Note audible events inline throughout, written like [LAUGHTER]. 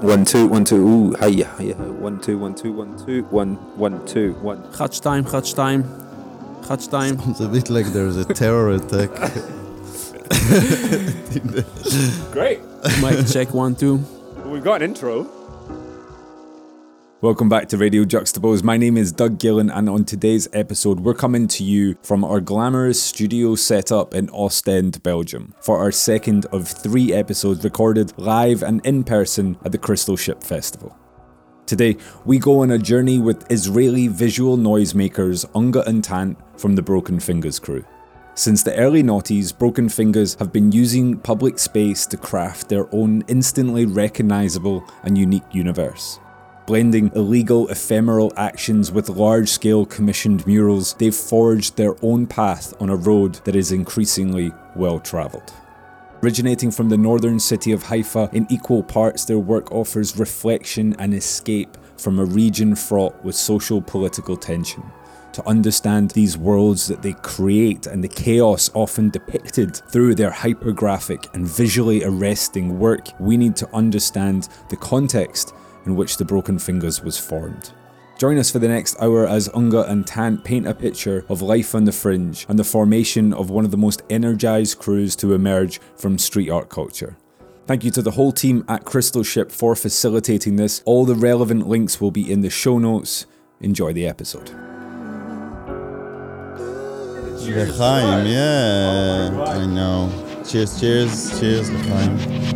One two one two. Ooh, hiya hiya. One two one two one two one one two one. Gat time, gat time, gat time. Sounds a bit like there's a terror attack. [LAUGHS] Great. Mic check one two. We've got an intro. Welcome back to Radio Juxtapose. My name is Doug Gillen, and on today's episode, we're coming to you from our glamorous studio setup in Ostend, Belgium, for our second of three episodes recorded live and in person at the Crystal Ship Festival. Today, we go on a journey with Israeli visual noisemakers Unga and Tant from the Broken Fingaz crew. Since the early noughties, Broken Fingaz have been using public space to craft their own instantly recognisable and unique universe. Blending illegal, ephemeral actions with large scale commissioned murals, they've forged their own path on a road that is increasingly well travelled. Originating from the northern city of Haifa, in equal parts, their work offers reflection and escape from a region fraught with social political tension. To understand these worlds that they create and the chaos often depicted through their hypergraphic and visually arresting work, we need to understand the context in which the Broken Fingaz was formed. Join us for the next hour as Unga and Tant paint a picture of life on the fringe and the formation of one of the most energised crews to emerge from street art culture. Thank you to the whole team at Crystal Ship for facilitating this. All the relevant links will be in the show notes. Enjoy the episode. L'chaim, yeah. I know. Cheers, cheers, cheers.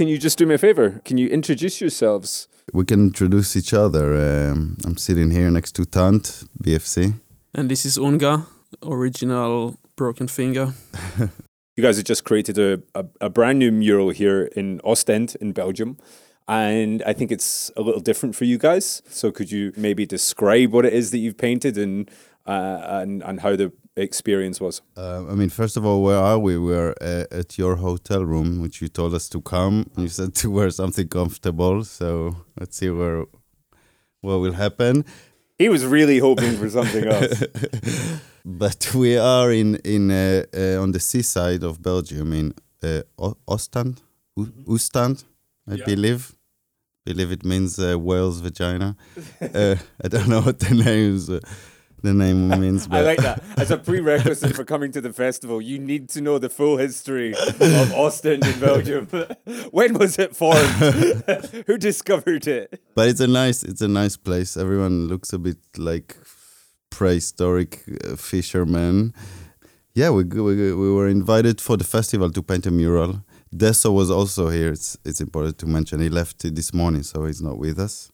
Can you just do me a favour? Can you introduce yourselves? We can introduce each other. Um, I'm sitting here next to Tant, BFC. And this is Unga, original broken finger. [LAUGHS] You guys have just created a, a, a brand new mural here in Ostend in Belgium. And I think it's a little different for you guys. So could you maybe describe what it is that you've painted and uh, and, and how the experience was? Uh, I mean, first of all, where are we? We're uh, at your hotel room, which you told us to come. You said to wear something comfortable. So let's see where what will happen. He was really hoping for something else. [LAUGHS] but we are in in uh, uh, on the seaside of Belgium in uh, Ostend, U- Oostend, I Yeah. believe. Believe it means uh, whale's vagina. [LAUGHS] uh, I don't know what the names uh, the name means, [LAUGHS] I like that. As a prerequisite for coming to the festival, you need to know the full history of [LAUGHS] Ostend in Belgium. [LAUGHS] when was it formed? Who discovered it? but it's a nice it's a nice place. Everyone looks a bit like prehistoric uh, fishermen. Yeah, we, we we were invited for the festival to paint a mural. Deso was also here. It's it's important to mention. He left this morning, so he's not with us.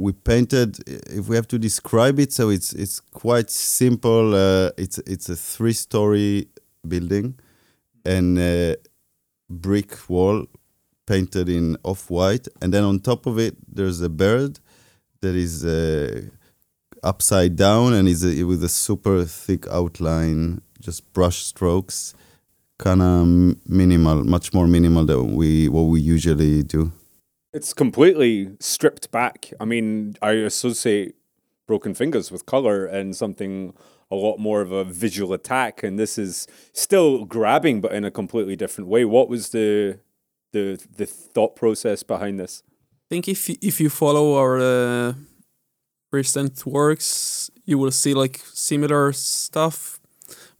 We painted. If we have to describe it, so it's it's quite simple. Uh, it's it's a three-story building, and uh, brick wall painted in off-white, and then on top of it there's a bird that is uh, upside down and is a, with a super thick outline, just brush strokes, kind of minimal, much more minimal than we what we usually do. It's completely stripped back. I mean, I associate Broken Fingaz with color and something a lot more of a visual attack, and this is still grabbing, but in a completely different way. What was the the the thought process behind this? I think if if you follow our uh, recent works, you will see like similar stuff.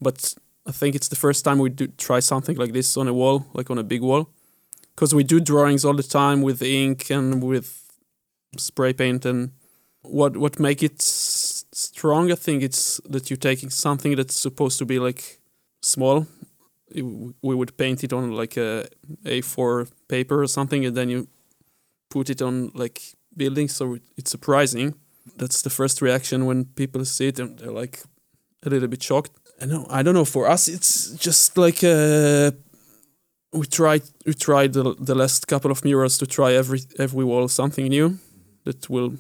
But I think it's the first time we do try something like this on a wall, like on a big wall, because we do drawings all the time with ink and with spray paint. And what what make it s- strong? I think it's that you're taking something that's supposed to be like small. It we would paint it on like a A4 paper or something, and then you put it on like buildings so it- it's surprising that's the first reaction when people see it and they're like a little bit shocked i know i don't know for us it's just like uh we tried we tried the, the last couple of murals to try every every wall something new that will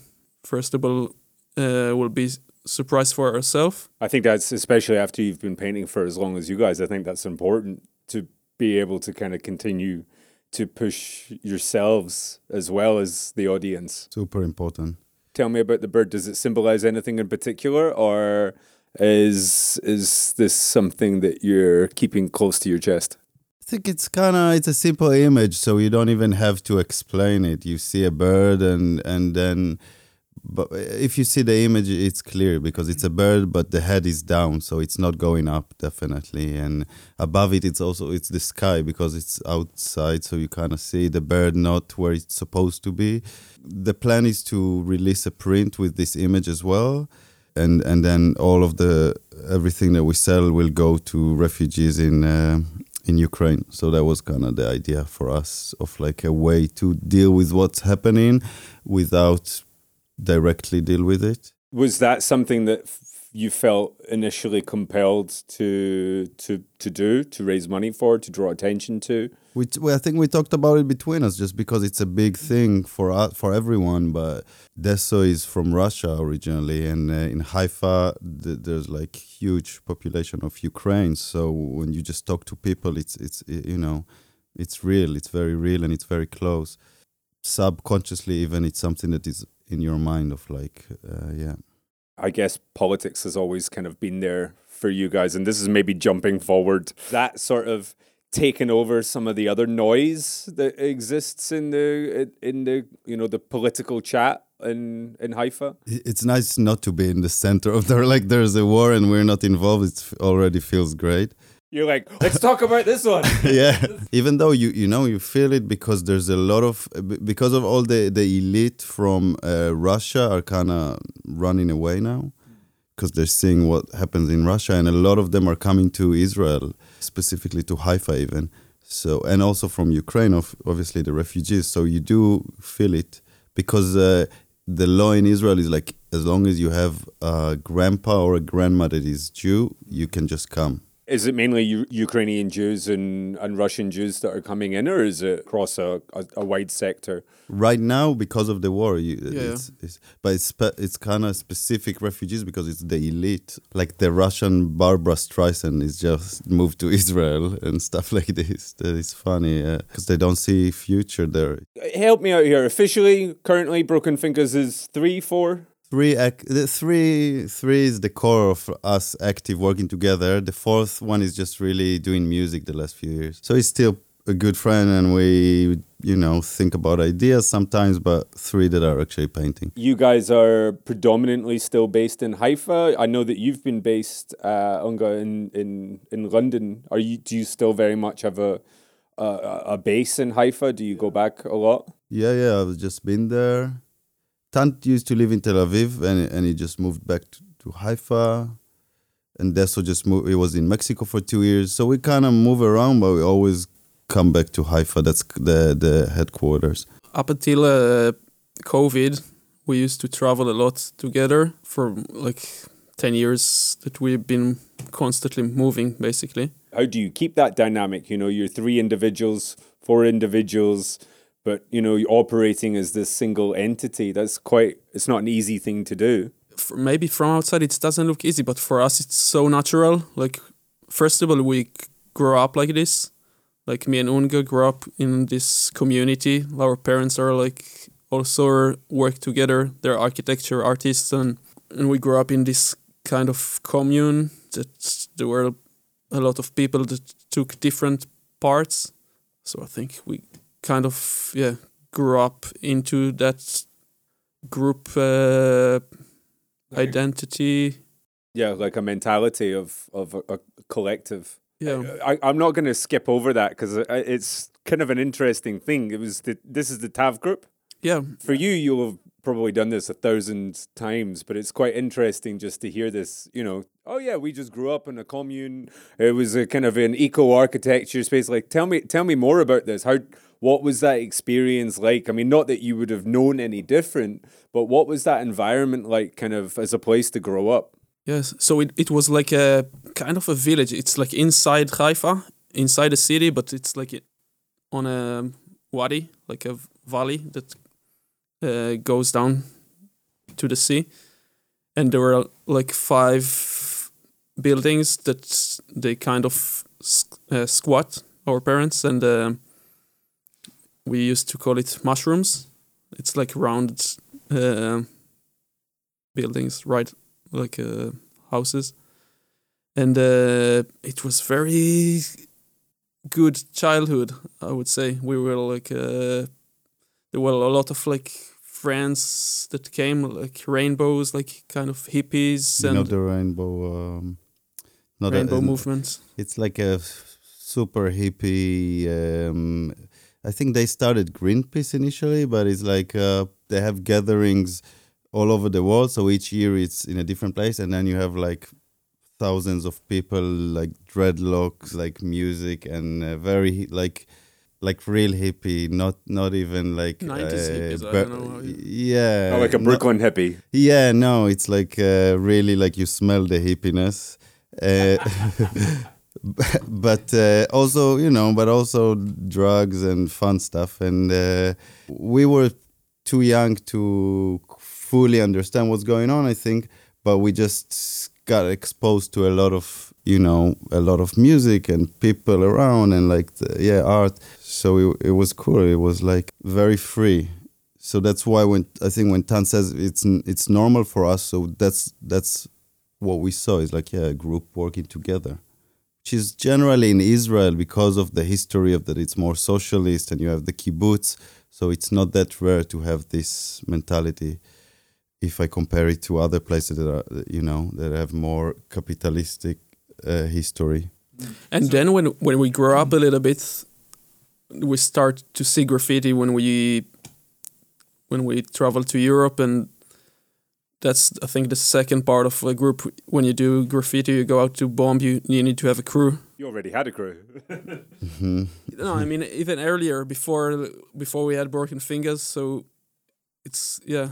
first of all uh, will be surprise for ourselves I think that's especially after you've been painting for as long as you guys. I think that's important to be able to kind of continue to push yourselves as well as the audience. Super important. Tell me about the bird. Does it symbolize anything in particular, or is is this something that you're keeping close to your chest? Think it's kind of it's a simple image, so you don't even have to explain it. You see a bird, and and then, but if you see the image, it's clear because it's a bird, but the head is down, so it's not going up definitely. And above it, it's also it's the sky because it's outside, so you kind of see the bird not where it's supposed to be. The plan is to release a print with this image as well and and then all of the everything that we sell will go to refugees in uh, in Ukraine. So that was kind of the idea for us of like a way to deal with what's happening without directly deal with it. Was that something that you felt initially compelled to to to do to raise money for to draw attention to? We, t- I think we talked about it between us just because it's a big thing for us, for everyone. But Deso is from Russia originally, and uh, in Haifa th- there's like huge population of Ukraine. So when you just talk to people, it's it's you know, it's real. It's very real, and it's very close. Subconsciously, even it's something that is in your mind of like, uh, yeah. I guess politics has always kind of been there for you guys, and this is maybe jumping forward. That sort of taken over some of the other noise that exists in the in the you know the political chat in in Haifa. It's nice not to be in the center of there. Like there's a war and we're not involved. It already feels great. You're like, let's talk about this one. [LAUGHS] yeah. Even though you you know you feel it because there's a lot of because of all the the elite from uh, Russia are kind of running away now because they're seeing what happens in Russia and a lot of them are coming to Israel specifically to Haifa even so and also from Ukraine of obviously the refugees so you do feel it because uh, the law in Israel is like as long as you have a grandpa or a grandma that is Jew you can just come is it mainly U- Ukrainian Jews and, and Russian Jews that are coming in, or is it across a, a, a wide sector? Right now, because of the war, you, Yeah. it's, it's, but it's spe- it's kind of specific refugees because it's the elite. Like the Russian Barbra Streisand is just moved to [LAUGHS] Israel and stuff like this. That is funny because they don't see future there. Help me out here. Officially, currently, Broken Fingaz is three, four. Three, ac- the three, three is the core of us active working together. The fourth one is just really doing music the last few years. So he's still a good friend, and we, you know, think about ideas sometimes. But three that are actually painting. You guys are predominantly still based in Haifa. I know that you've been based, uh, Unga, in, in, in London. Are you? Do you still very much have a, a a base in Haifa? Do you go back a lot? Yeah, yeah, I've just been there. Tant used to live in Tel Aviv, and and he just moved back to, to Haifa. And Deso just moved. He was in Mexico for two years, so we kind of move around, but we always come back to Haifa. That's the the headquarters. Up until uh, COVID, we used to travel a lot together for like 10 years that we've been constantly moving, basically. How do you keep that dynamic? You know, you're three individuals, four individuals, but you know, operating as this single entity. That's quite. It's not an easy thing to do. Maybe from outside it doesn't look easy, but for us it's so natural. Like, first of all, we g- grew up like this. Like me and Unga grew up in this community. Our parents are like also work together. They're architecture artists, and and we grew up in this kind of commune that there were a lot of people that took different parts. So I think we kind of yeah grew up into that group uh, identity. Yeah, like a mentality of of a, a collective. Yeah, I, I'm not going to skip over that because it's kind of an interesting thing. It was the, this is the TAV group. yeah. For you, you'll have probably done this a thousand times, but it's quite interesting just to hear this. You know, oh yeah, we just grew up in a commune. It was a kind of an eco architecture space. Like, tell me, tell me more about this. How, what was that experience like? I mean, not that you would have known any different, but what was that environment like, kind of as a place to grow up? Yes. So it, it was like a kind of a village. It's like inside Haifa, inside the city, but it's like on a wadi, like a valley that uh, goes down to the sea. And there were like five buildings that they kind of uh, squat, our parents, and uh, we used to call it mushrooms. It's like round uh, buildings, right? like uh, houses, and uh, it was very good childhood. I would say we were like uh, there were a lot of like friends that came like rainbows, like kind of hippies you and know the rainbow. Um, not rainbow uh, movement. It's like a super hippie. Um, I think they started Greenpeace initially, but it's like uh, they have gatherings all over the world. So each year it's in a different place, and then you have like thousands of people, like dreadlocks, like music, and uh, very like like real hippie. Not not even like 90s hippies, I don't know yeah, Oh, like a no- Brooklyn hippie. yeah, no, it's like uh, really like you smell the hippiness. Uh, [LAUGHS] but uh, also, you know, but also drugs and fun stuff. And uh, we were too young to fully understand what's going on, I think. But we just got exposed to a lot of, you know, a lot of music and people around and like, the, yeah, art. So it, it was cool. It was like very free so that's why when I think when Tant says it's it's normal for us, so that's that's what we saw is like yeah, a group working together, which is generally in Israel because of the history of that it's more socialist and you have the kibbutz, so it's not that rare to have this mentality. If I compare it to other places that are you know that have more capitalistic uh, history. And then when when we grow up a little bit, we start to see graffiti when we when we travel to Europe, and that's I think the second part of a group. When you do graffiti, you go out to bomb. You you need to have a crew. You already had a crew. [LAUGHS] hmm No, I mean even earlier before before we had Broken Fingaz. So it's yeah,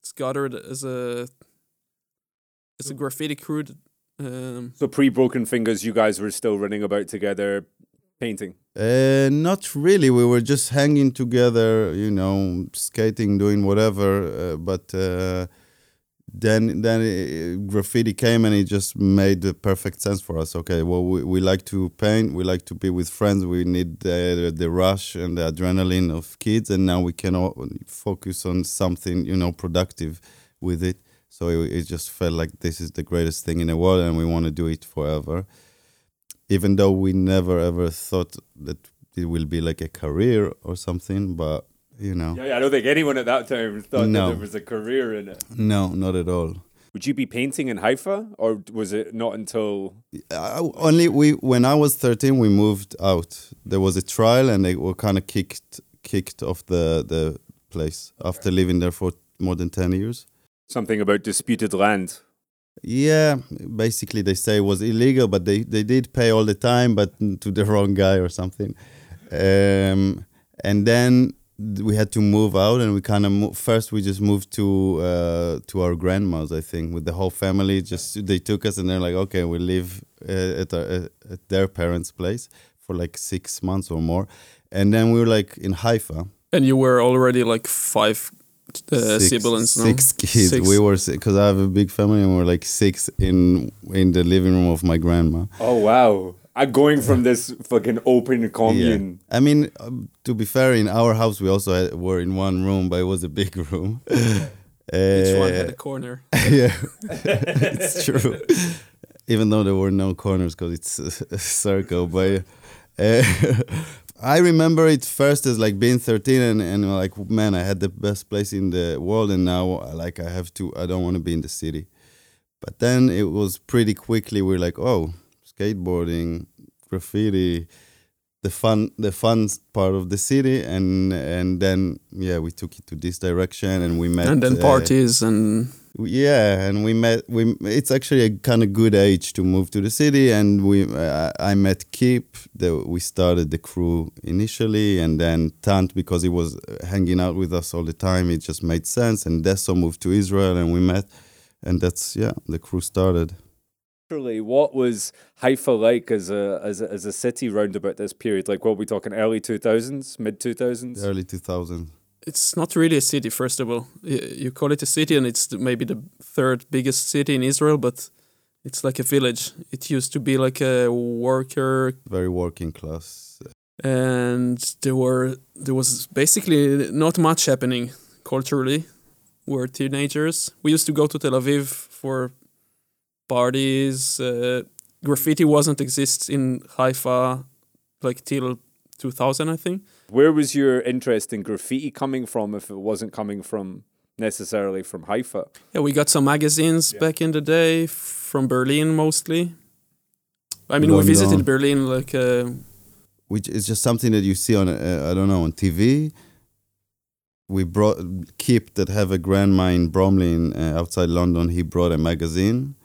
it's gathered as a as a graffiti crew. that, Um, so pre Broken Fingaz, you guys were still running about together, painting. Uh, not really. We were just hanging together, you know, skating, doing whatever. Uh, but uh, then, then uh, graffiti came, and it just made the perfect sense for us. Okay, well, we, we like to paint. We like to be with friends. We need the the rush and the adrenaline of kids, and now we can all focus on something, you know, productive with it. So it, it just felt like this is the greatest thing in the world, and we want to do it forever even though we never ever thought that it will be like a career or something but you know Yeah, I don't think anyone at that time thought No. that there was a career in it. no not at all Would you be painting in Haifa, or was it not until? I, only we when i was 13 we moved out there was a trial and they were kind of kicked kicked off the the place after living there for more than 10 years Something about disputed land. yeah basically they say it was illegal but they they did pay all the time but to the [LAUGHS] wrong guy or something. Um and then we had to move out and we kind of mo- first we just moved to uh to our grandma's i think with the whole family. Just they took us and they're like okay we live uh, at, our, uh, at their parents place for like six months or more. And then we were like in haifa. And you were already like five uh, six, siblings. no? six kids Six. we were because i have a big family and we we're like six in in the living room of my grandma Oh wow! I'm going from this fucking open commune. I mean, um, to be fair, in our house we also had, were in one room, but it was a big room. [LAUGHS] Each one had Uh, a corner. [LAUGHS] yeah, [LAUGHS] it's true. Even though there were no corners because it's a, a circle, but uh, [LAUGHS] I remember it first as like being 13 and, and like man, I had the best place in the world, and now like I have to, I don't want to be in the city. But then it was pretty quickly we're like, oh, skateboarding, graffiti, the fun, the fun part of the city, and and then yeah, we took it to this direction, and we met. and then uh, parties and yeah, and we met. We it's actually a kind of good age to move to the city, and we uh, I met Kip. The, we started the crew initially, and then Tant because he was uh, hanging out with us all the time. It just made sense, and Deso moved to Israel, and we met, and that's yeah, the crew started. What was Haifa like as a as a, as a city round about this period? Like, what are we talking? Early two thousands, mid two thousands. Early 2000. It's not really a city. First of all, you call it a city, and it's maybe the third biggest city in Israel, but it's like a village. It used to be like a worker, Very working class. and there were there was basically not much happening culturally. We're teenagers. We used to go to Tel Aviv for parties. Uh, graffiti wasn't exist in Haifa like till 2000, I think. Where was your interest in graffiti coming from if it wasn't coming from necessarily from Haifa? Yeah, we got some magazines back in the day from Berlin mostly. I mean, we visited Berlin like uh, which is just something that you see on uh, I don't know on TV. We brought Kip that have a grandma in Bromley in, uh, outside London. He brought a magazine,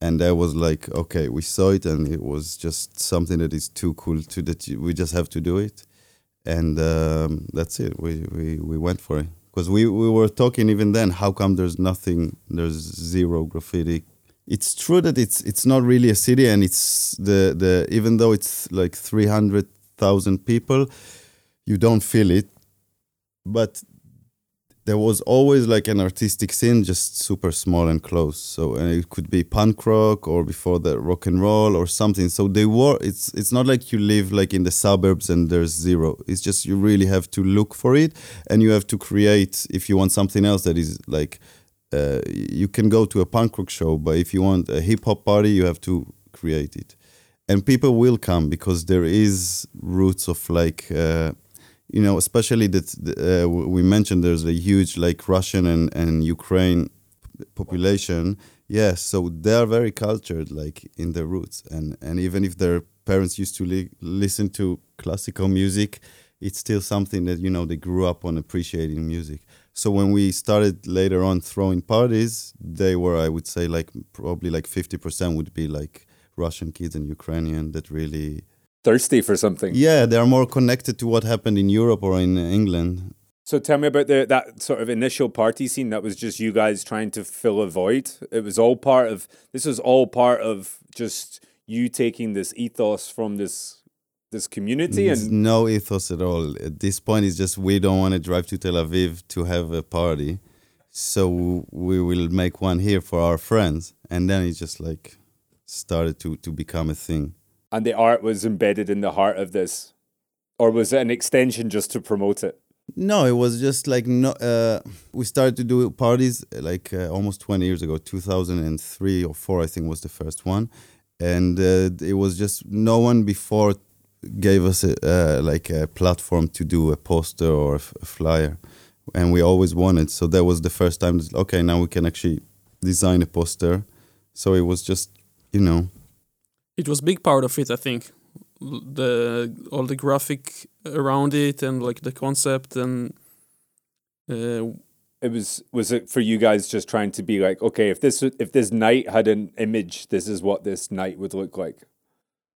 and that was like okay, we saw it, and it was just something that is too cool to that you, we just have to do it, and um, that's it. We we we went for it because we we were talking even then. How come there's nothing? There's zero graffiti it's true that it's it's not really a city and it's the the even though it's like 300,000 people you don't feel it but there was always like an artistic scene just super small and close. So and it could be punk rock or before the rock and roll or something. So they were it's it's not like you live like in the suburbs and there's zero. It's just you really have to look for it and you have to create if you want something else that is like uh, you can go to a punk rock show, but if you want a hip hop party, you have to create it, and people will come because there is roots of like, uh, you know, especially that uh, we mentioned there's a huge like Russian and and Ukraine population. Yeah, so they are very cultured, like in their roots, and and even if their parents used to li- listen to classical music, it's still something that you know they grew up on appreciating music. So when we started later on throwing parties, they were, I would say, like probably like fifty percent would be like Russian kids and Ukrainian that really Thirsty for something. yeah they are more connected to what happened in Europe or in England. So tell me about the that sort of initial party scene that was just you guys trying to fill a void. It was all part of this was all part of just you taking this ethos from this this community There's and no ethos at all. At this point, it's just we don't want to drive to Tel Aviv to have a party, so we will make one here for our friends, and then it just like started to to become a thing. And the art was embedded in the heart of this. Or was it an extension just to promote it? No, it was just like no. Uh, we started to do parties uh, like uh, almost twenty years ago, two thousand and three or four, I think was the first one, and uh, it was just no one before gave us a, uh, like a platform to do a poster or a, flyer, and we always wanted. So that was the first time. Okay, now we can actually design a poster. So it was just you know it was big part of it i think the all the graphic around it and like the concept and uh, It was was it for you guys just trying to be like, okay, if this if this night had an image, this is what this night would look like.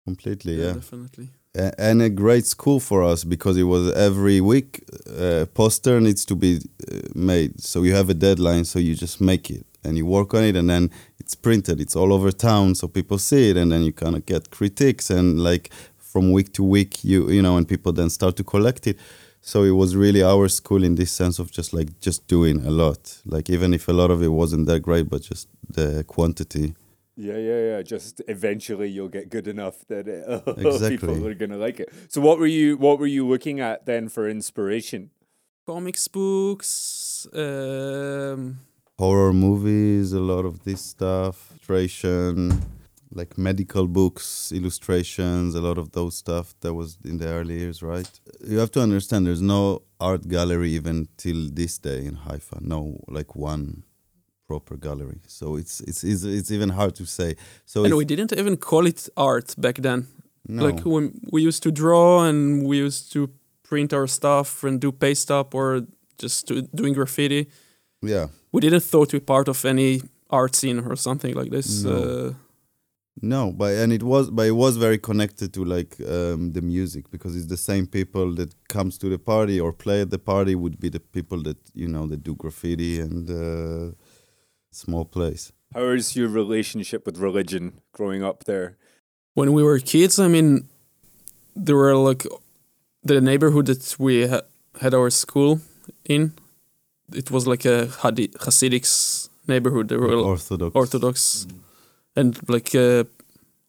completely yeah, yeah. definitely and a great school for us because it was every week uh, poster needs to be uh, made so you have a deadline so you just make it and you work on it and then it's printed it's all over town so people see it and then you kind of get critiques and like from week to week you you know and people then start to collect it so it was really our school in this sense of just like just doing a lot like even if a lot of it wasn't that great but just the quantity Yeah, yeah, yeah. Just eventually you'll get good enough that uh, [LAUGHS] Exactly. people are gonna like it. So what were you what were you looking at then for inspiration? comics books um horror movies, a lot of this stuff, illustration, like medical books, illustrations, a lot of those stuff. That was in the early years, right? You have to understand there's no art gallery even till this day in Haifa. No, like one proper gallery. So it's it's it's, it's even hard to say. So and we didn't even call it art back then no, like when we used to draw and we used to print our stuff and do paste up or just do, doing graffiti yeah. we didn't thought to be part of any art scene or something like this No. uh, No, but and it was, but it was very connected to like um, the music because it's the same people that comes to the party or play at the party would be the people that you know that do graffiti and uh, small place. How is your relationship with religion growing up there? when we were kids i mean there were like the neighborhood that we ha- had our school in it was like a Hadi- hasidic neighborhood there were Orthodox. orthodox and like uh,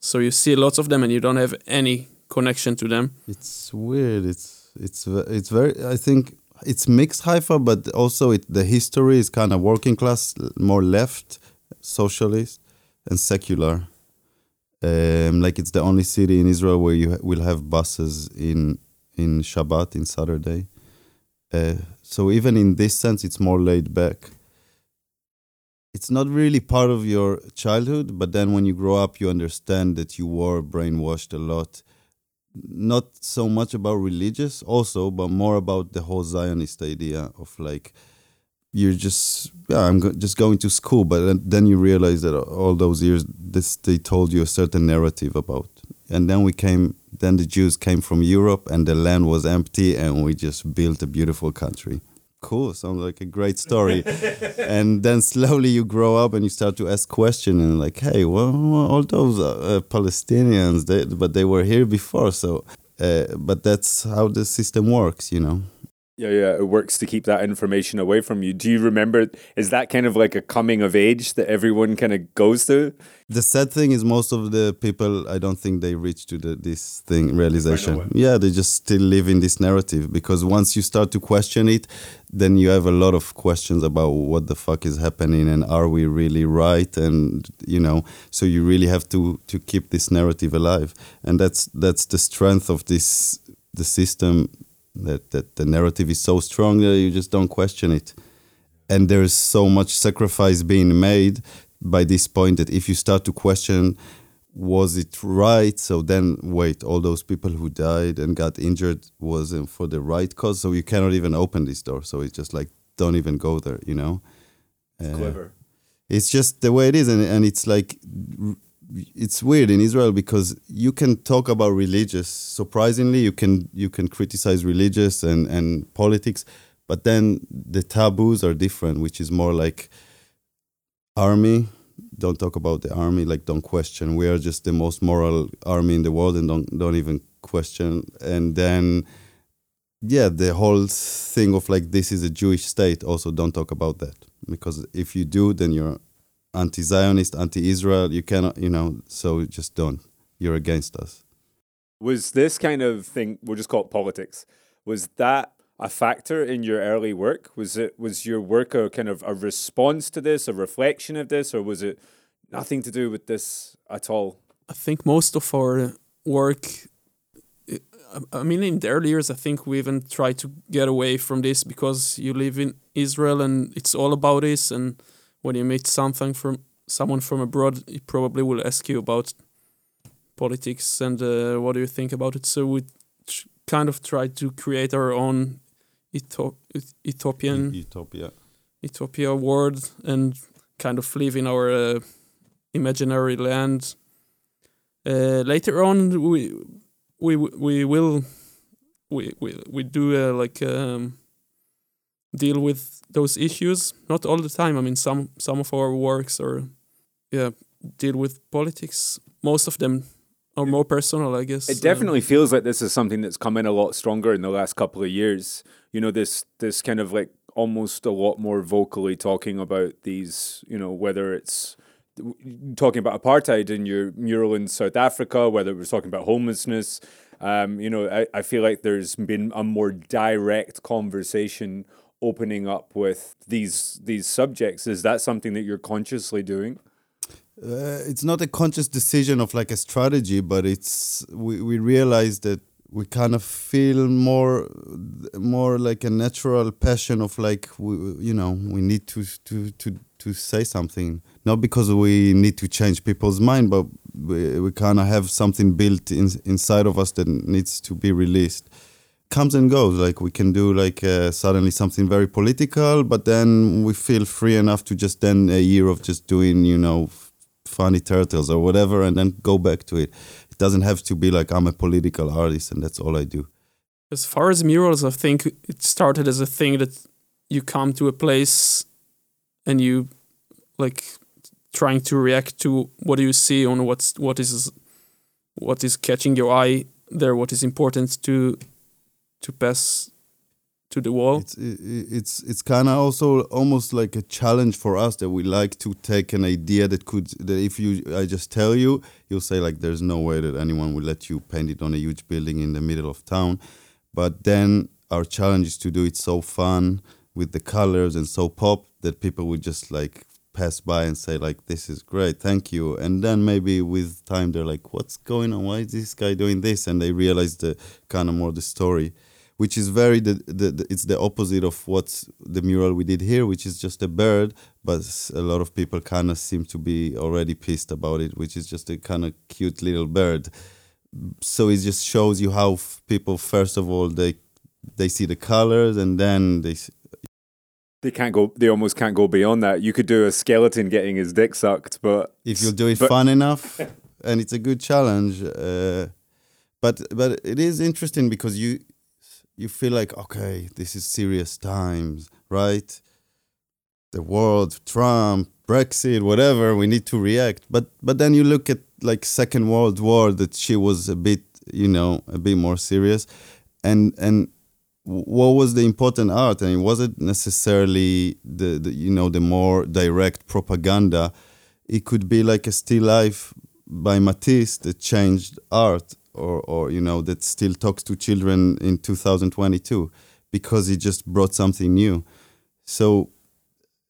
so you see lots of them and you don't have any connection to them It's weird. It's it's it's very. I think it's mixed Haifa, but also it the history is kind of working class, more left, socialist, and secular. Um, like it's the only city in Israel where you ha- will have buses in in Shabbat in Saturday. Uh, so even in this sense, it's more laid back. It's not really part of your childhood, but then when you grow up, you understand that you were brainwashed a lot. Not so much about religious, also, but more about the whole Zionist idea of like you're just yeah i'm go- just going to school but then, you realize that all those years this they told you a certain narrative about and then we came then the jews came from europe and the land was empty and we just built a beautiful country. Cool sounds like a great story. [LAUGHS] And then slowly you grow up and you start to ask questions and like hey well all those uh, uh, palestinians they, but they were here before so uh, but that's how the system works you know Yeah, yeah, it works to keep that information away from you. Do you remember? Is that kind of like a coming of age that everyone kind of goes through? The sad thing is, most of the people, I don't think they reach to the, this thing realization. Yeah, they just still live in this narrative because once you start to question it, then you have a lot of questions about what the fuck is happening and are we really right? And you know, so you really have to to keep this narrative alive, and that's that's the strength of this the system that that the narrative is so strong that you just don't question it. And there's so much sacrifice being made by this point that if you start to question was it right? So then wait all those people who died and got injured wasn't for the right cause. So you cannot even open this door. So it's just like don't even go there you know? Uh, Clever. it's just the way it is. And, and it's like it's weird in israel because you can talk about religious. Surprisingly you can you can criticize religious and and politics but then the taboos are different which is more like army. Don't talk about the army like don't question. We are just the most moral army in the world and don't don't even question. And then yeah the whole thing of like this is a jewish state also don't talk about that. Because if you do then you're anti-zionist anti-israel you cannot you know so just don't you're against us Was this kind of thing? We'll just call it politics. Was that a factor in your early work? Was it was your work a kind of a response to this, a reflection of this, or was it nothing to do with this at all? I think most of our work, I- I mean, in the early years, I think we even tried to get away from this because you live in Israel and it's all about this. And when you meet something from someone from abroad, he probably will ask you about politics and uh, what do you think about it. So we kind of try to create our own Etho- Eth- Ethiopian utopia Utopia world and kind of live in our uh, imaginary land. Uh, later on, we we we will we we we do uh, like um, deal with those issues. Not all the time. I mean, some some of our works are yeah deal with politics. Most of them are more personal, I guess. It definitely feels like this is something that's come in a lot stronger in the last couple of years. You know, this this kind of like almost a lot more vocally talking about these. You know, whether it's talking about apartheid in your mural in South Africa, whether we're talking about homelessness. Um, you know, I, I feel like there's been a more direct conversation opening up with these these subjects. Is that something that you're consciously doing? uh, it's not a conscious decision of like a strategy, but it's we, we realize that we kind of feel more more like a natural passion of like we, you know we need to to to to say something not because we need to change people's mind but we, we kind of have something built in, inside of us that needs to be released comes and goes. Like we can do like uh, suddenly something very political but then we feel free enough to just then a year of just doing you know funny turtles or whatever and then go back to it. It doesn't have to be like i'm a political artist and that's all i do. As far as murals, I think it started as a thing that you come to a place and you like trying to react to what you see on what's what is what is catching your eye there, what is important to to pass to the wall. it's it's it's kind of also almost like a challenge for us that we like to take an idea that could that if you I just tell you you'll say like there's no way that anyone will let you paint it on a huge building in the middle of town. But then our challenge is to do it so fun with the colors and so pop that people would just like pass by and say like this is great thank you. And then maybe with time they're like what's going on? Why is this guy doing this? And they realize the kind of more the story which is very the, the, the it's the opposite of what the mural we did here which is just a bird but a lot of people kind of seem to be already pissed about it which is just a kind of cute little bird so it just shows you how f- people first of all they they see the colors and then they s- They can't go. They almost can't go beyond that. You could do a skeleton getting his dick sucked, but if you do it but- fun enough [LAUGHS] and it's a good challenge uh, but but it is interesting because you you feel like okay this is serious times right? The world trump brexit whatever we need to react. But but then you look at like second world war that she was a bit you know a bit more serious. And and what was the important art? And it wasn't necessarily the, the you know the more direct propaganda? It could be like a still life by Matisse that changed art or, or you know that still talks to children in 2022 because he just brought something new. So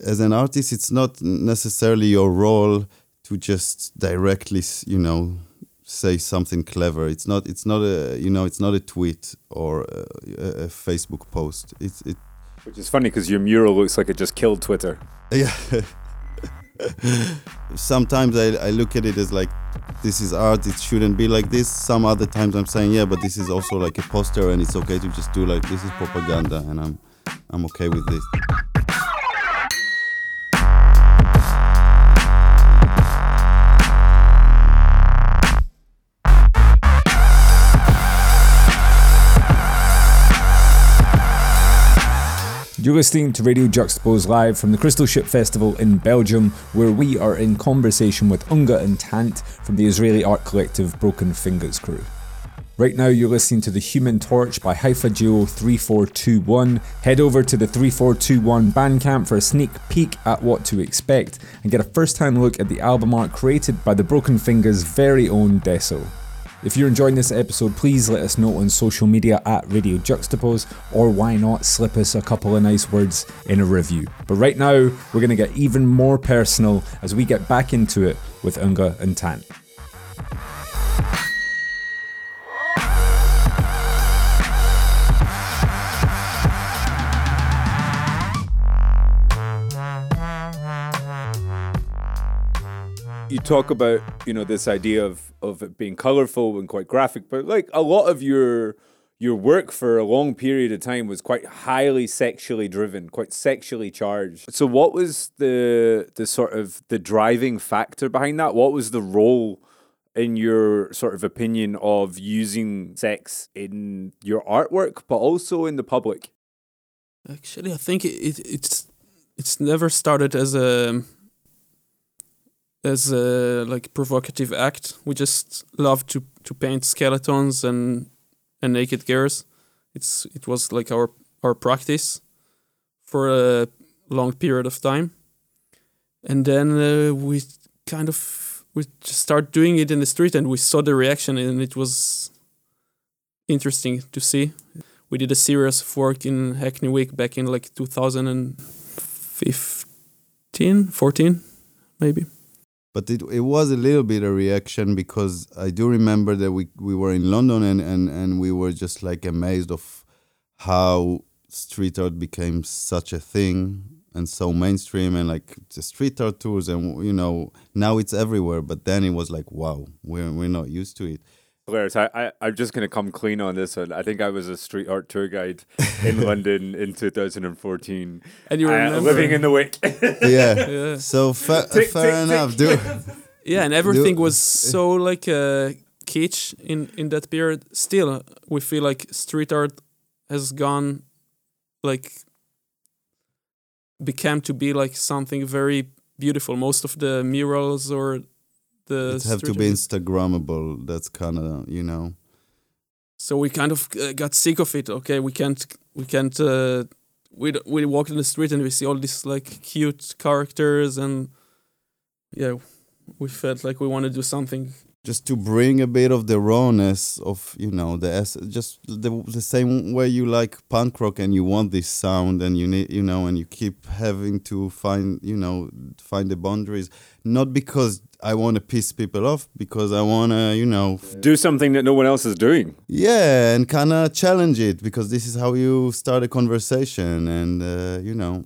as an artist it's not necessarily your role to just directly you know say something clever. It's not it's not a you know it's not a tweet or a, a- a facebook post. It's it which is funny because your mural looks like it just killed Twitter. yeah [LAUGHS] [LAUGHS] sometimes I, I look at it as like this is art it shouldn't be like this. Some other times i'm saying yeah but this is also like a poster and it's okay to just do like this is propaganda and i'm i'm okay with this You're listening to Radio Juxtapose live from the Crystal Ship Festival in Belgium, where we are in conversation with Unga and Tant from the Israeli art collective Broken Fingaz crew. Right now, you're listening to The Human Torch by Haifa Duo 3421. Head over to the 3421 Bandcamp for a sneak peek at what to expect and get a first hand look at the album art created by the Broken Fingaz' very own Deso. If you're enjoying this episode, please let us know on social media at Radio Juxtapose, or why not slip us a couple of nice words in a review. But right now, we're going to get even more personal as we get back into it with Unga and Tant. Talk about you know this idea of of it being colorful and quite graphic but like a lot of your your work for a long period of time was quite highly sexually driven quite sexually charged. So what was the the sort of the driving factor behind that? What was the role in your sort of opinion of using sex in your artwork but also in the public? Actually, I think it, it it's it's never started as a as a like provocative act. We just love to to paint skeletons and and naked girls. It's it was like our our practice for a long period of time, and then uh, we kind of we just start doing it in the street, and we saw the reaction, and it was interesting to see. We did a series of work in Hackney Wick back in like 2015, 14, maybe. But it, it was a little bit a reaction because I do remember that we, we were in London and, and, and we were just like amazed of how street art became such a thing and so mainstream and like the street art tours and you know now it's everywhere. But then it was like wow we're, we're not used to it Hilarious. I, I, I'm just going to come clean on this one. I think I was a street art tour guide in [LAUGHS] London in 2014. And you Uh, living in the wick. [LAUGHS] yeah Yeah. so fa- [LAUGHS] Tick, fair tick, enough tick. dude Yeah, and everything was so like uh, kitsch in in that period. Still, we feel like street art has gone like became to be like something very beautiful. Most of the murals or the it have to be instagrammable that's kind of you know so we kind of uh, got sick of it. Okay, we can't we can't. Uh, we we walk in the street and we see all these like cute characters and yeah, we felt like we want to do something just to bring a bit of the rawness of you know the es- just the, the same way you like punk rock and you want this sound and you need you know and you keep having to find you know find the boundaries not because I want to piss people off because I want to you know Do something that no one else is doing. yeah and kind of challenge it because this is how you start a conversation and uh, you know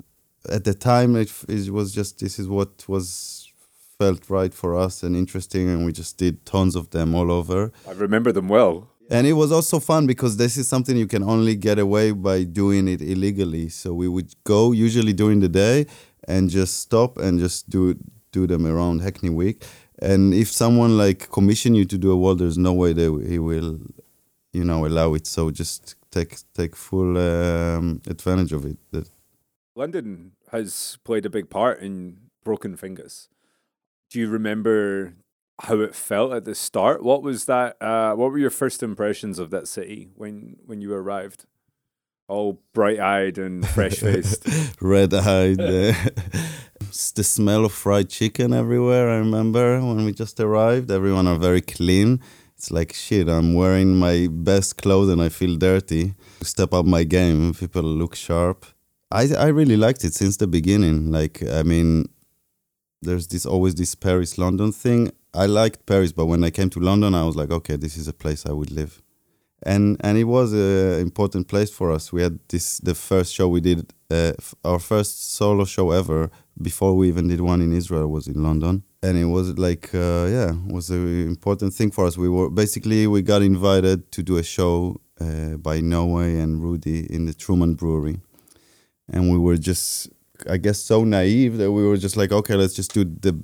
at the time it, it was just this is what was felt right for us and interesting and we just did tons of them all over I remember them well. and it was also fun because this is something you can only get away by doing it illegally so we would go usually during the day and just stop and just do do them around Hackney Wick and if someone like commission you to do a wall there's no way that he will you know allow it so just take take full um, advantage of it London has played a big part in Broken Fingaz. Do you remember how it felt at the start? What was that? Uh, what were your first impressions of that city when when you arrived? All bright eyed and [LAUGHS] fresh faced. red eyed. Uh, [LAUGHS] the smell of fried chicken everywhere. I remember when we just arrived. Everyone are very clean. It's like shit. I'm wearing my best clothes and I feel dirty. Step up my game. People look sharp. I I really liked it since the beginning. Like I mean, there's this always this Paris London thing. I liked Paris, but when I came to London, I was like, okay, this is a place I would live and and it was a important place for us. We had this the first show we did, uh, our first solo show ever before we even did one in Israel was in London, and it was like uh, yeah, it was an important thing for us. We were basically we got invited to do a show uh, by Noe and Rudy in the Truman Brewery, and we were just I guess so naive that we were just like okay, let's just do the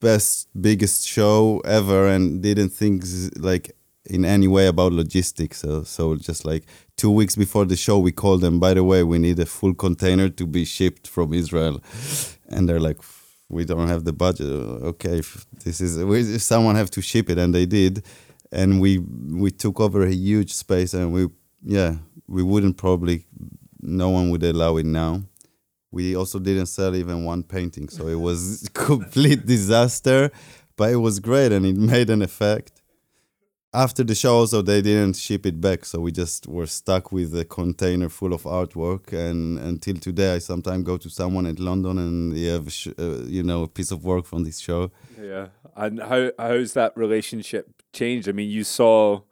best biggest show ever and didn't think like in any way about logistics. So, so just like two weeks before the show, we called them. By the way, we need a full container to be shipped from Israel, and they're like, "We don't have the budget." Okay, this is if someone have to ship it, and they did, and we we took over a huge space, and we yeah we wouldn't probably no one would allow it now. We also didn't sell even one painting, so it was [LAUGHS] complete disaster, but it was great and it made an effect after the show also they didn't ship it back so we just were stuck with a container full of artwork and until today i sometimes go to someone in london and they have uh, you know a piece of work from this show yeah. And how how's that relationship changed? I mean, you saw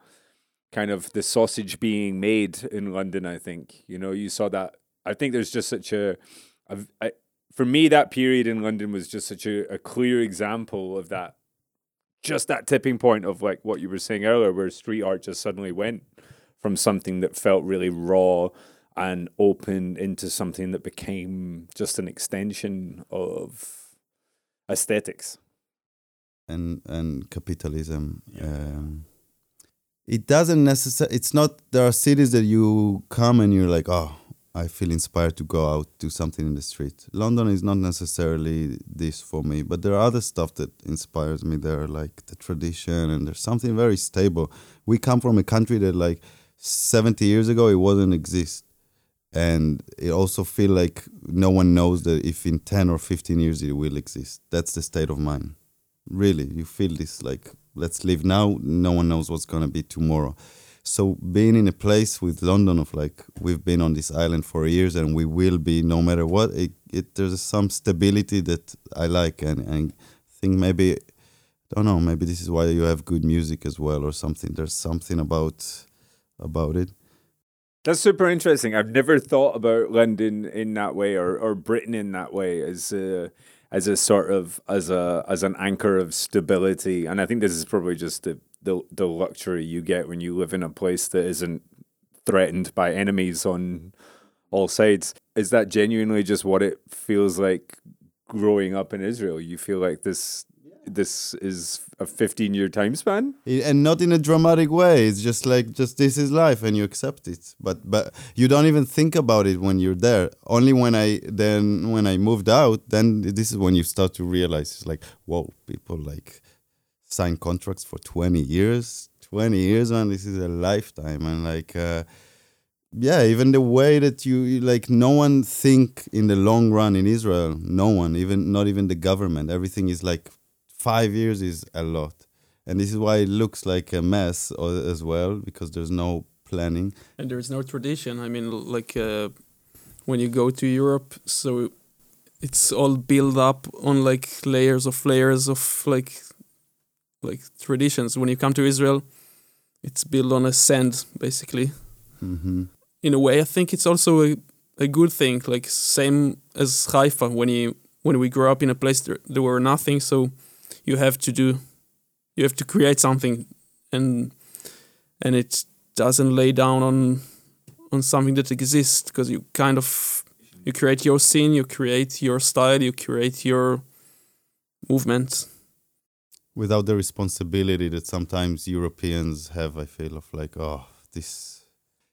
kind of the sausage being made in London. I think you know you saw that. I think there's just such a, for me that period in London was just such a, a clear example of that just that tipping point of like what you were saying earlier, where street art just suddenly went from something that felt really raw and open into something that became just an extension of aesthetics. and and capitalism um, it doesn't necessarily it's not there are cities that you come and you're like oh i feel inspired to go out do something in the street. London is not necessarily this for me but there are other stuff that inspires me. There like the tradition and there's something very stable. We come from a country that like 70 years ago it wasn't exist. And it also feel like no one knows that if in 10 or 15 years it will exist. That's the state of mind. Really you feel this like let's live now. No one knows what's going to be tomorrow so being in a place with london of like we've been on this island for years and we will be no matter what it, it there's some stability that i like and and think maybe don't know maybe this is why you have good music as well or something there's something about about it That's super interesting. I've never thought about London in that way or, or Britain in that way as a as a sort of as a as an anchor of stability. And I think this is probably just the the, the luxury you get when you live in a place that isn't threatened by enemies on all sides. Is that genuinely just what it feels like growing up in Israel? You feel like this this is a 15 year time span? And not in a dramatic way it's just like just this is life and you accept it but but you don't even think about it when you're there only when i then when i moved out then this is when you start to realize it's like whoa people like sign contracts for 20 years 20 years man this is a lifetime and like uh yeah even the way that you like no one think in the long run in israel no one even not even the government everything is like five years is a lot and this is why it looks like a mess as well because there's no planning. and there is no tradition. I mean, like uh, when you go to Europe, so it's all built up on like layers of layers of like like traditions. When you come to Israel, it's built on a sand basically. hmm In a way, I think it's also a, a good thing. Like same as Haifa, when you when we grew up in a place there, there were nothing, so you have to do you have to create something, and and it doesn't lay down on on something that exists because you kind of you create your scene, you create your style, you create your movement. Without the responsibility that sometimes Europeans have, I feel of like, oh, this.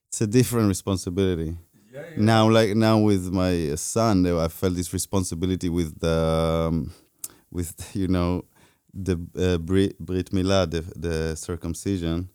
It's a different responsibility. Now, like now with my son, I felt this responsibility with the, um, with [LAUGHS] you know, the uh, Brit, Brit Milah, the, the circumcision.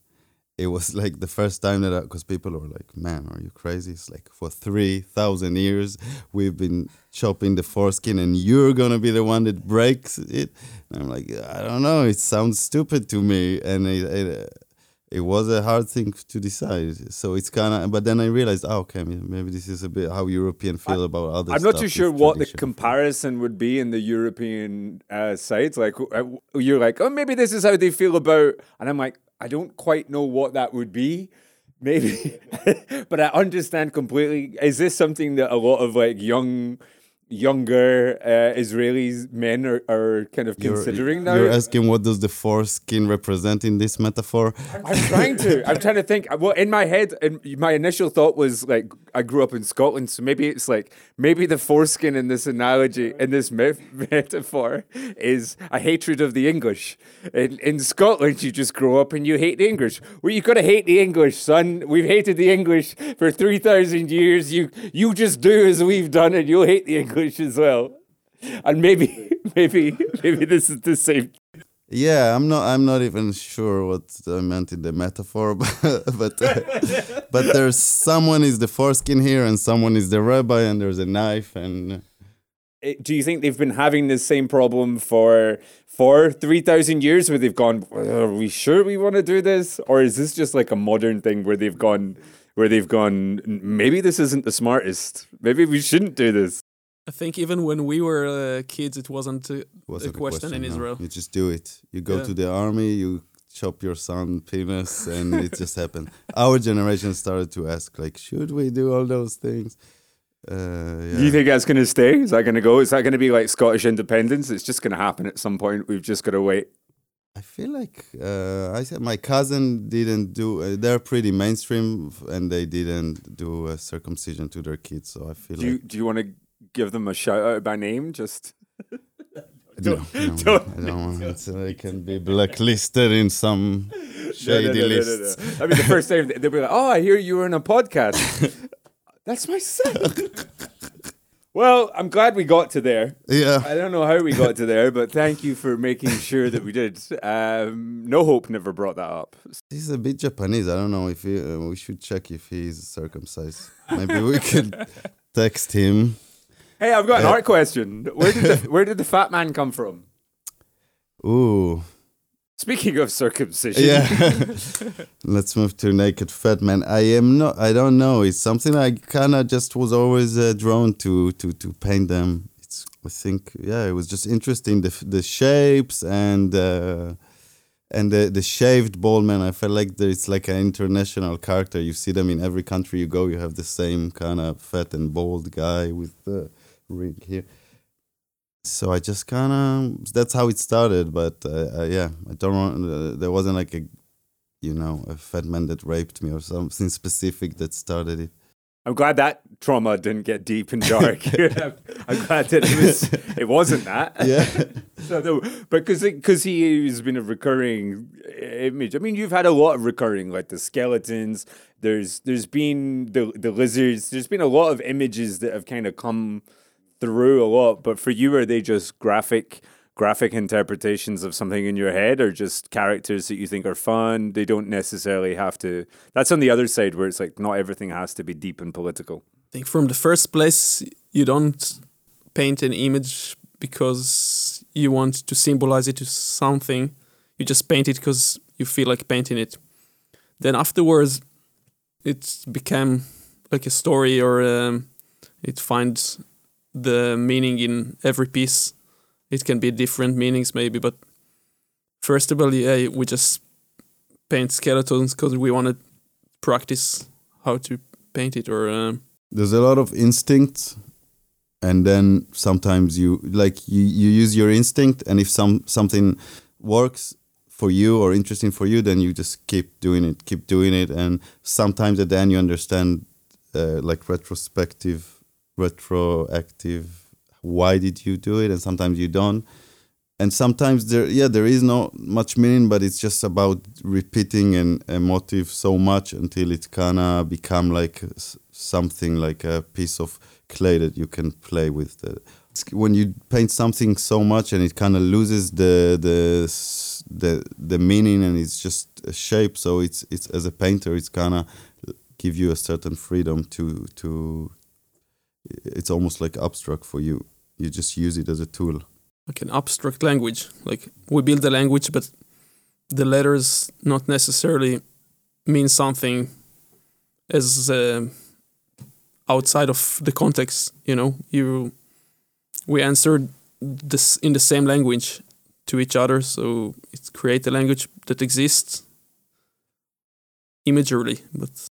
It was [LAUGHS] like the first time that because people were like, "Man, are you crazy?" It's like for three thousand years we've been chopping the foreskin, and you're gonna be the one that breaks it. And I'm like, I don't know. It sounds stupid to me, and it, it, it was a hard thing to decide. So it's kind of, but then I realized, oh, okay, maybe this is a bit how European feel about other. I'm not too sure what the comparison would be in the European uh, sites. Like uh, you're like, oh, maybe this is how they feel about, and I'm like, I don't quite know what that would be. Maybe, [LAUGHS] but I understand completely. Is this something that a lot of like young, younger uh, Israelis men are, are kind of You're- considering now? You're asking what does the foreskin represent in this metaphor? I'm trying to. I'm trying to think. Well, in my head, and my initial thought was like, I grew up in Scotland, so maybe it's like maybe the foreskin in this analogy, in this myth, metaphor, is a hatred of the English. In in Scotland, you just grow up and you hate the English. Well, you gotta hate the English, son. We've hated the English for three thousand years. You you just do as we've done, and you'll hate the English as well. And maybe, [LAUGHS] maybe, maybe this is the same Yeah, I'm not. I'm not even sure what I meant in the metaphor, [LAUGHS] but but, uh, but there's someone is the foreskin here, and someone is the rabbi, and there's a knife, and do you think they've been having this same problem for for 3000 years where they've gone are we sure we want to do this or is this just like a modern thing where they've gone where they've gone maybe this isn't the smartest maybe we shouldn't do this I think even when we were uh, kids, it wasn't a, wasn't a question, in no. Israel. You just do it. You go Yeah. to the army, you chop your son penis, and it just happened. [LAUGHS] Our generation started to ask, like, should we do all those things? Uh, yeah. do you think that's going to stay is that going to go is that going to be like scottish independence it's just going to happen at some point we've just got to wait I feel like uh, I said my cousin didn't do. Uh, they're pretty mainstream, and they didn't do a circumcision to their kids. So I feel do you do you want to give them a shout out by name just no, no, don't- I don't [LAUGHS] [LAUGHS] want. So they can be blacklisted in some [LAUGHS] shady No, lists. I mean, the first time they'll be like, "Oh, I hear you were in a podcast." That's my son. well, I'm glad we got to there. Yeah, I don't know how we got to there, but thank you for making sure that we did. Um, no Hope never brought that up. he's a bit Japanese. I don't know if he, uh, we should check if he's circumcised. Maybe we could text him. Hey, I've got an art question. Where did the, [LAUGHS] where did the fat man come from? Ooh, Speaking of circumcision, yeah. [LAUGHS] [LAUGHS] Let's move to naked fat man. I am not. I don't know. It's something I kind of just was always uh, drawn to to to paint them. It's. I think yeah, it was just interesting the the shapes and. Uh, and the the shaved bald man, I felt like there- it's like an international character. You see them in every country you go. You have the same kind of fat and bald guy with the rig here. So I just kind of that's how it started. But uh, uh, yeah, I don't want. Uh, there wasn't like a, you know, a fat man that raped me or something [LAUGHS] specific that started it. I'm glad that trauma didn't get deep and dark. [LAUGHS] [LAUGHS] I'm glad that it was. It wasn't that. Yeah. So, no, because because he has been a recurring image. I mean, you've had a lot of recurring, like the skeletons. There's there's been the the lizards. There's been a lot of images that have kind of come through a lot. But for you, are they just graphic graphic interpretations of something in your head, or just characters that you think are fun? They don't necessarily have to. That's on the other side where it's like not everything has to be deep and political. I think from the first place, you don't paint an image because you want to symbolize it to something. you just paint it because you feel like painting it. Then afterwards, it became like a story, or um, it finds the meaning in every piece. It can be different meanings, maybe, but first of all, yeah, we just paint skeletons because we want to practice how to paint it, or. Um, There's a lot of instincts and then sometimes you like you, you use your instinct and if some something works for you or interesting for you then you just keep doing it keep doing it and sometimes at the end you understand uh, like retrospective retroactive why did you do it and sometimes you don't and sometimes there yeah there is no much meaning but it's just about repeating an, a motive so much until it kind of become like something like a piece of clay that you can play with. When you paint something so much and it kind of loses the the the the meaning and it's just a shape, so it's it's as a painter, it's kind of give you a certain freedom to to. It's almost like abstract for you. You just use it as a tool. Like an abstract language. Like we build a language, but the letters not necessarily mean something as uh, outside of the context you know you we answered this in the same language to each other so it create a language that exists imagery but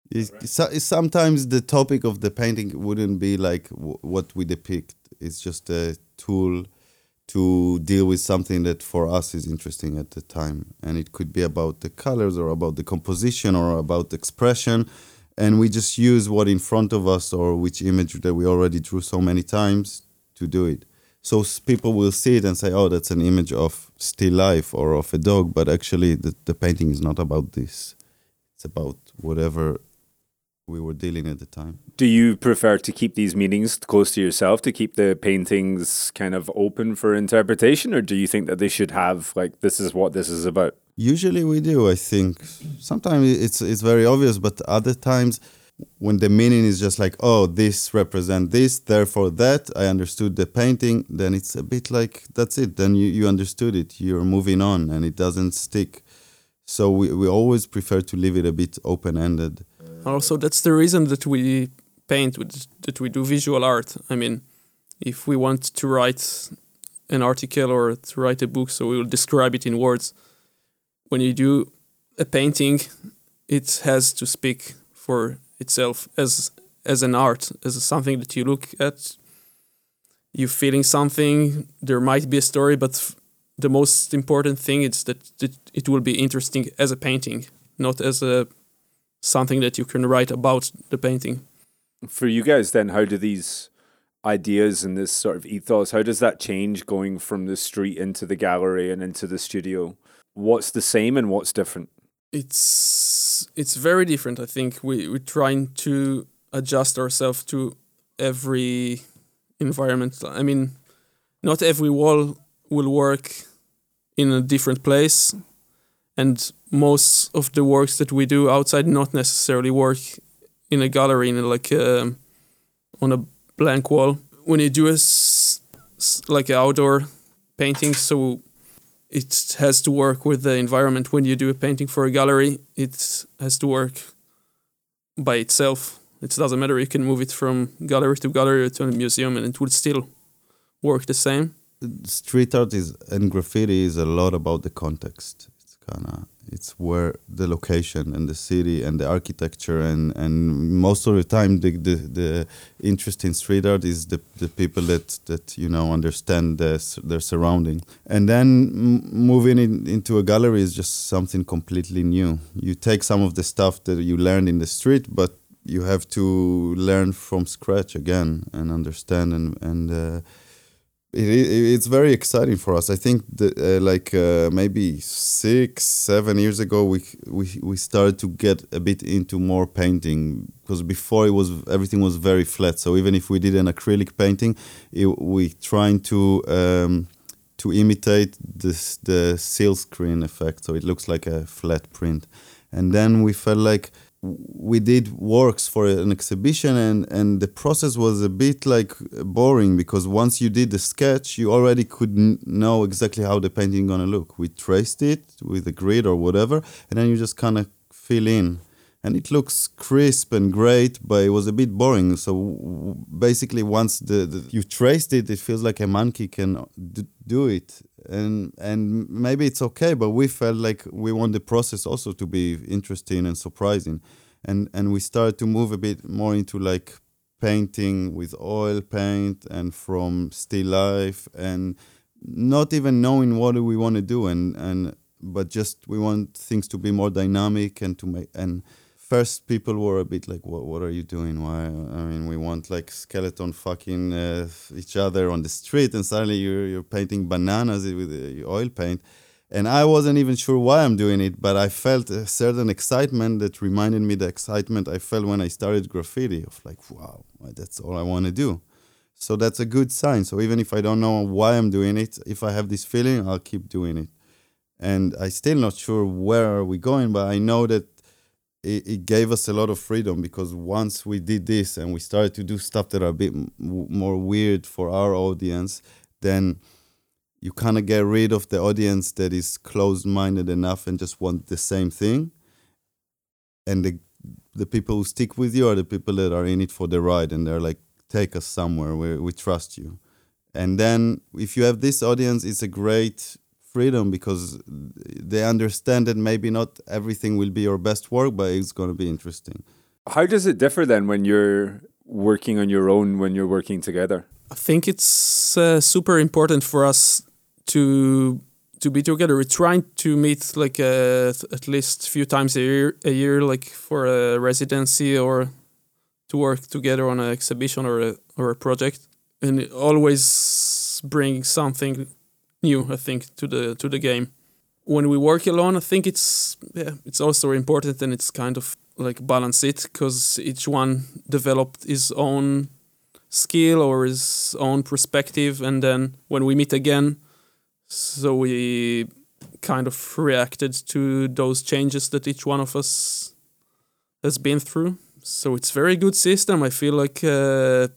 sometimes the topic of the painting wouldn't be like what we depict. It's just a tool to deal with something that for us is interesting at the time. And it could be about the colors or about the composition or about expression. And we just use what in front of us or which image that we already drew so many times to do it. So people will see it and say oh that's an image of still life or of a dog. But actually the, the painting is not about this it's about whatever we were dealing at the time do you prefer to keep these meanings close to yourself to keep the paintings kind of open for interpretation or do you think that they should have like this is what this is about Usually we do. I think sometimes it's it's very obvious, but other times when the meaning is just like, oh, this represent this, therefore that, I understood the painting, then it's a bit like that's it. Then you, you understood it. You're moving on and it doesn't stick. So we, we always prefer to leave it a bit open ended. Uh, also, that's the reason that we paint, that we do visual art. I mean, if we want to write an article or to write a book, so we will describe it in words when you do a painting, it has to speak for itself as as an art, as something that you look at. You feeling something. There might be a story, but the most important thing is that, that it will be interesting as a painting, not as a something that you can write about the painting. For you guys, then, how do these ideas and this sort of ethos how does that change going from the street into the gallery and into the studio what's the same and what's different? It's it's very different. I think we we're trying to adjust ourselves to every environment. I mean, not every wall will work in a different place, and most of the works that we do outside not necessarily work in a gallery, in like a, um, on a blank wall. When you do a like an outdoor painting, so it has to work with the environment. When you do a painting for a gallery, it has to work by itself. It doesn't matter. You can move it from gallery to gallery to a museum, and it would still work the same. Street art is and graffiti is a lot about the context. It's kind of it's where the location and the city and the architecture and, and most of the time the, the, the interest in street art is the, the people that, that you know understand their, their surrounding and then moving in, into a gallery is just something completely new you take some of the stuff that you learned in the street but you have to learn from scratch again and understand and, and uh, it, it's very exciting for us. I think that uh, like uh, maybe six, seven years ago, we we we started to get a bit into more painting because before it was everything was very flat. So even if we did an acrylic painting, it, we trying to um, to imitate this the seal screen effect, so it looks like a flat print. And then we felt like we did works for an exhibition and and the process was a bit like boring because once you did the sketch you already could know exactly how the painting gonna look. We traced it with a grid or whatever and then you just kind of fill in and it looks crisp and great but it was a bit boring. So basically once the, the you traced it it feels like a monkey can do it. And and maybe it's okay but we felt like we want the process also to be interesting and surprising. And and we started to move a bit more into like painting with oil paint and from still life and not even knowing what we want to do and and but just we want things to be more dynamic and to make and first people were a bit like what what are you doing? Why i mean we want like skeleton fucking uh, each other on the street. And suddenly you're you're painting bananas with uh, oil paint. And i wasn't even sure why i'm doing it but i felt a certain excitement that reminded me the excitement i felt when i started graffiti of like wow that's all i want to do. So that's a good sign. So even if i don't know why i'm doing it if i have this feeling i'll keep doing it. And i still not sure where are we going but i know that it, it gave us a lot of freedom because once we did this and we started to do stuff that are a bit m- more weird for our audience, then you kind of get rid of the audience that is closed-minded enough and just want the same thing, and the the people who stick with you are the people that are in it for the ride and they're like, take us somewhere where we trust you. And then if you have this audience, it's a great freedom because they understand that maybe not everything will be your best work, but it's going to be interesting. How does it differ then when you're working on your own when you're working together? I think it's uh, super important for us to to be together. We're trying to meet like uh, at least a few times a year, a year, like for a residency or to work together on an exhibition or a or a project, and it always bring something new. I think to the to the game. When we work alone, I think it's yeah, it's also important and it's kind of like balance it because each one developed his own skill or his own perspective and then when we meet again so we kind of reacted to those changes that each one of us has been through so it's very good system i feel like uh,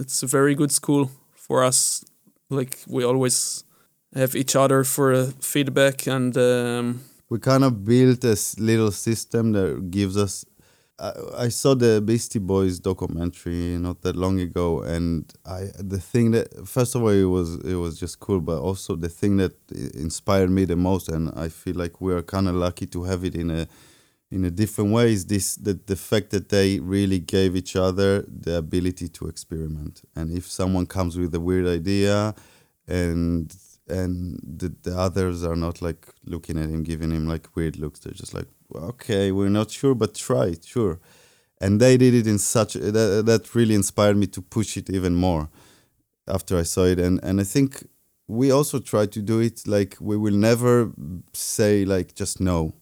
it's a very good school for us like we always have each other for feedback and um, we kind of built a little system that gives us I, I saw the Beastie Boys documentary not that long ago, and I the thing that first of all it was it was just cool, but also the thing that inspired me the most, and I feel like we are kind of lucky to have it in a in a different way is this that the fact that they really gave each other the ability to experiment, and if someone comes with a weird idea, and and the, the others are not like looking at him, giving him like weird looks. They're just like, okay, we're not sure, but try it, sure. And they did it in such uh, that, uh, that really inspired me to push it even more after I saw it. And and I think we also try to do it like we will never say like just no.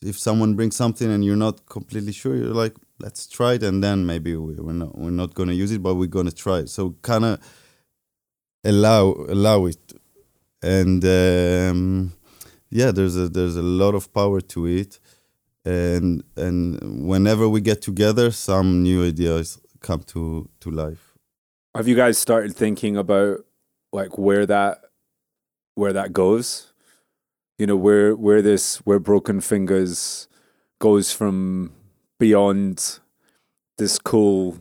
If someone brings something and you're not completely sure, you're like, let's try it, and then maybe we, we're not we're not gonna use it, but we're gonna try it. So kind of allow allow it and um, yeah there's a there's a lot of power to it and and whenever we get together some new ideas come to to life Have you guys started thinking about like where that where that goes? You know, where where this where Broken Fingaz goes from beyond this cool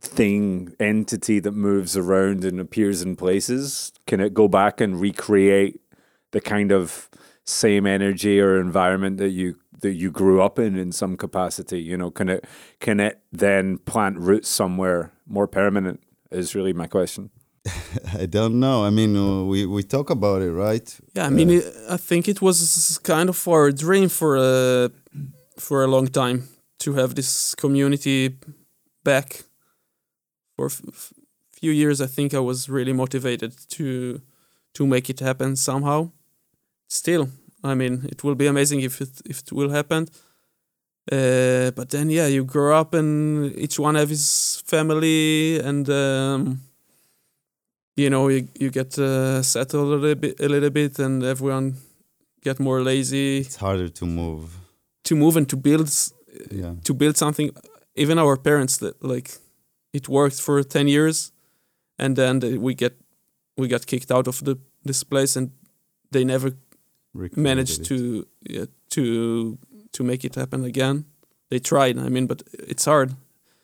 thing entity that moves around and appears in places can it go back and recreate the kind of same energy or environment that you that you grew up in in some capacity? You know can it can it then plant roots somewhere more permanent is really my question. [LAUGHS] I don't know. I mean uh, we we talk about it right? Yeah, I mean, it, I think it was kind of our dream for a for a long time to have this community back. For a f- few years, I think I was really motivated to to make it happen somehow. Still, I mean, it will be amazing if it if it will happen. Uh, but then, yeah, you grow up and each one have his family and. Um, you know you, you get uh, settled a little bit a little bit and everyone get more lazy it's harder to move to move and to build Yeah. to build something. Even our parents that like it worked for ten years, and then they, we get we got kicked out of the this place, and they never recreated managed it. to yeah, to to make it happen again. They tried, I mean, but it's hard.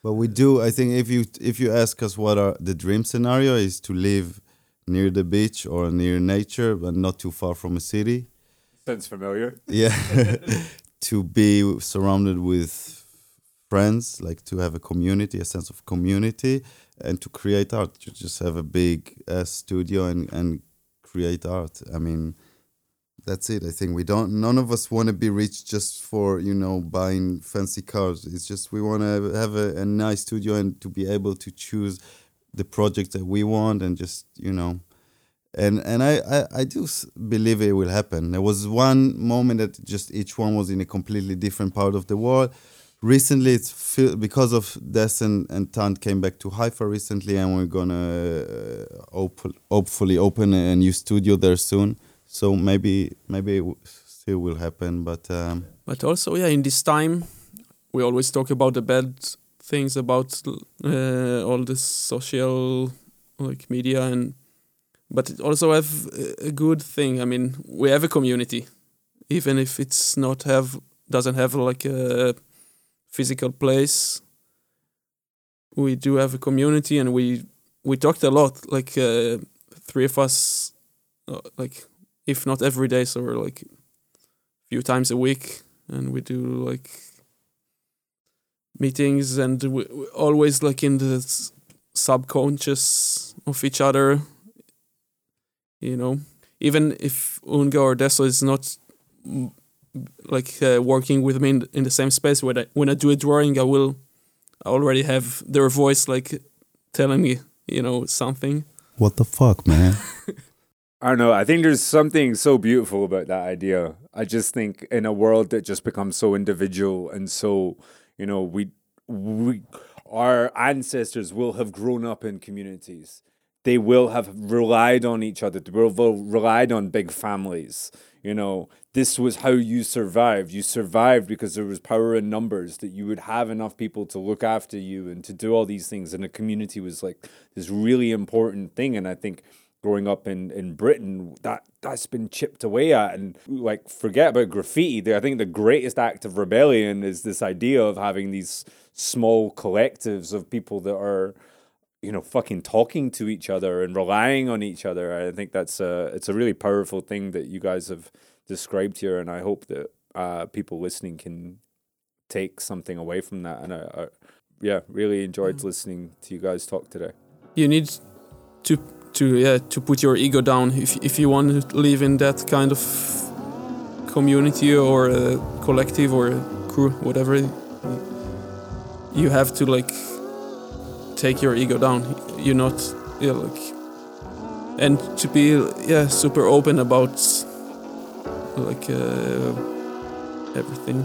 But we do. I think if you if you ask us what our the dream scenario is to live near the beach or near nature, but not too far from a city. Sounds familiar. Yeah, [LAUGHS] to be surrounded with friends, like to have a community, a sense of community, and to create art. To just have a big ass studio and and create art. I mean, that's it. I think we don't. None of us want to be rich just for you know buying fancy cars. It's just we want to have a, a nice studio and to be able to choose the project that we want and just you know and and I, I I do believe it will happen. There was one moment that just each one was in a completely different part of the world. Recently, it's feel, because of Des and, and Tant came back to Haifa recently, and we're gonna uh, op- hopefully open a new studio there soon. So maybe maybe it still will happen, but um, But also, yeah, in this time, we always talk about the bad things about uh, all this social like media and but it also have a good thing. I mean, we have a community, even if it's not have doesn't have like a physical place. We do have a community, and we we talked a lot. Like uh, three of us, uh, like if not every day, so we're like few times a week and we do like meetings and we, we always like in the subconscious of each other you know even if unga or deso is not like uh, working with me in, in the same space when I, when I do a drawing i will already have their voice like telling me you know something what the fuck, man? [LAUGHS] I don't know. I think there's something so beautiful about that idea. I just think in a world that just becomes so individual and so, you know, we we our ancestors will have grown up in communities. They will have relied on each other. They will have relied on big families. You know, this was how you survived. You survived because there was power in numbers, that you would have enough people to look after you and to do all these things. And a community was like this really important thing. And I think growing up in, in Britain, that that's been chipped away at. And like, forget about graffiti. I think the greatest act of rebellion is this idea of having these small collectives of people that are, you know, fucking talking to each other and relying on each other. I think that's a it's a really powerful thing that you guys have described here, and I hope that uh, people listening can take something away from that. And I, I yeah, really enjoyed listening to you guys talk today. you need to to yeah to put your ego down if if you want to live in that kind of community or a collective or a crew whatever you have to like take your ego down you're not yeah like and to be yeah super open about like uh, everything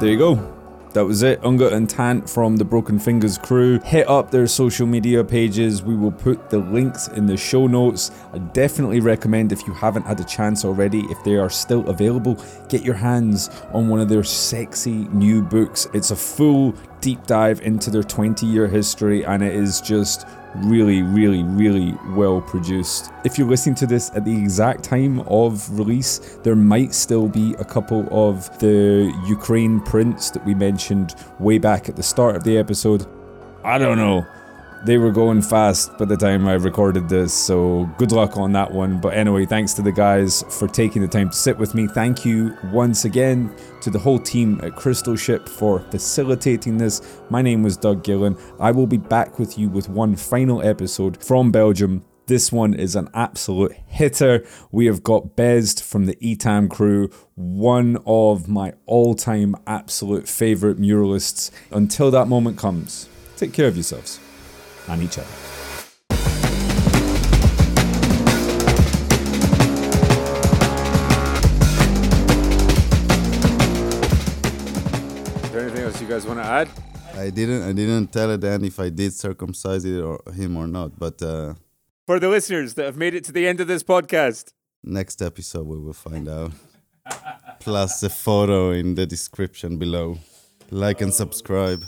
There you go. That was it. Unga and Tant from the Broken Fingaz crew. Hit up their social media pages. We will put the links in the show notes. I definitely recommend if you haven't had a chance already, if they are still available, get your hands on one of their sexy new books. It's a full deep dive into their 20 year history and it is just really, really, really well produced. If you're listening to this at the exact time of release, there might still be a couple of the Ukraine prints that we mentioned way back at the start of the episode. I don't know. They were going fast by the time I recorded this, so good luck on that one. But anyway, thanks to the guys for taking the time to sit with me. Thank you once again to the whole team at Crystal Ship for facilitating this. My name was Doug Gillen. I will be back with you with one final episode from Belgium. This one is an absolute hitter. We have got Bezt from the ETAM crew, one of my all time absolute favourite muralists. Until that moment comes, take care of yourselves and each other. Guys want to add? I I didn't I didn't tell it then if I did circumcise it or him or not. But uh, For the listeners that have made it to the end of this podcast, next episode we will find out. Plus the photo in the description below. Like and subscribe.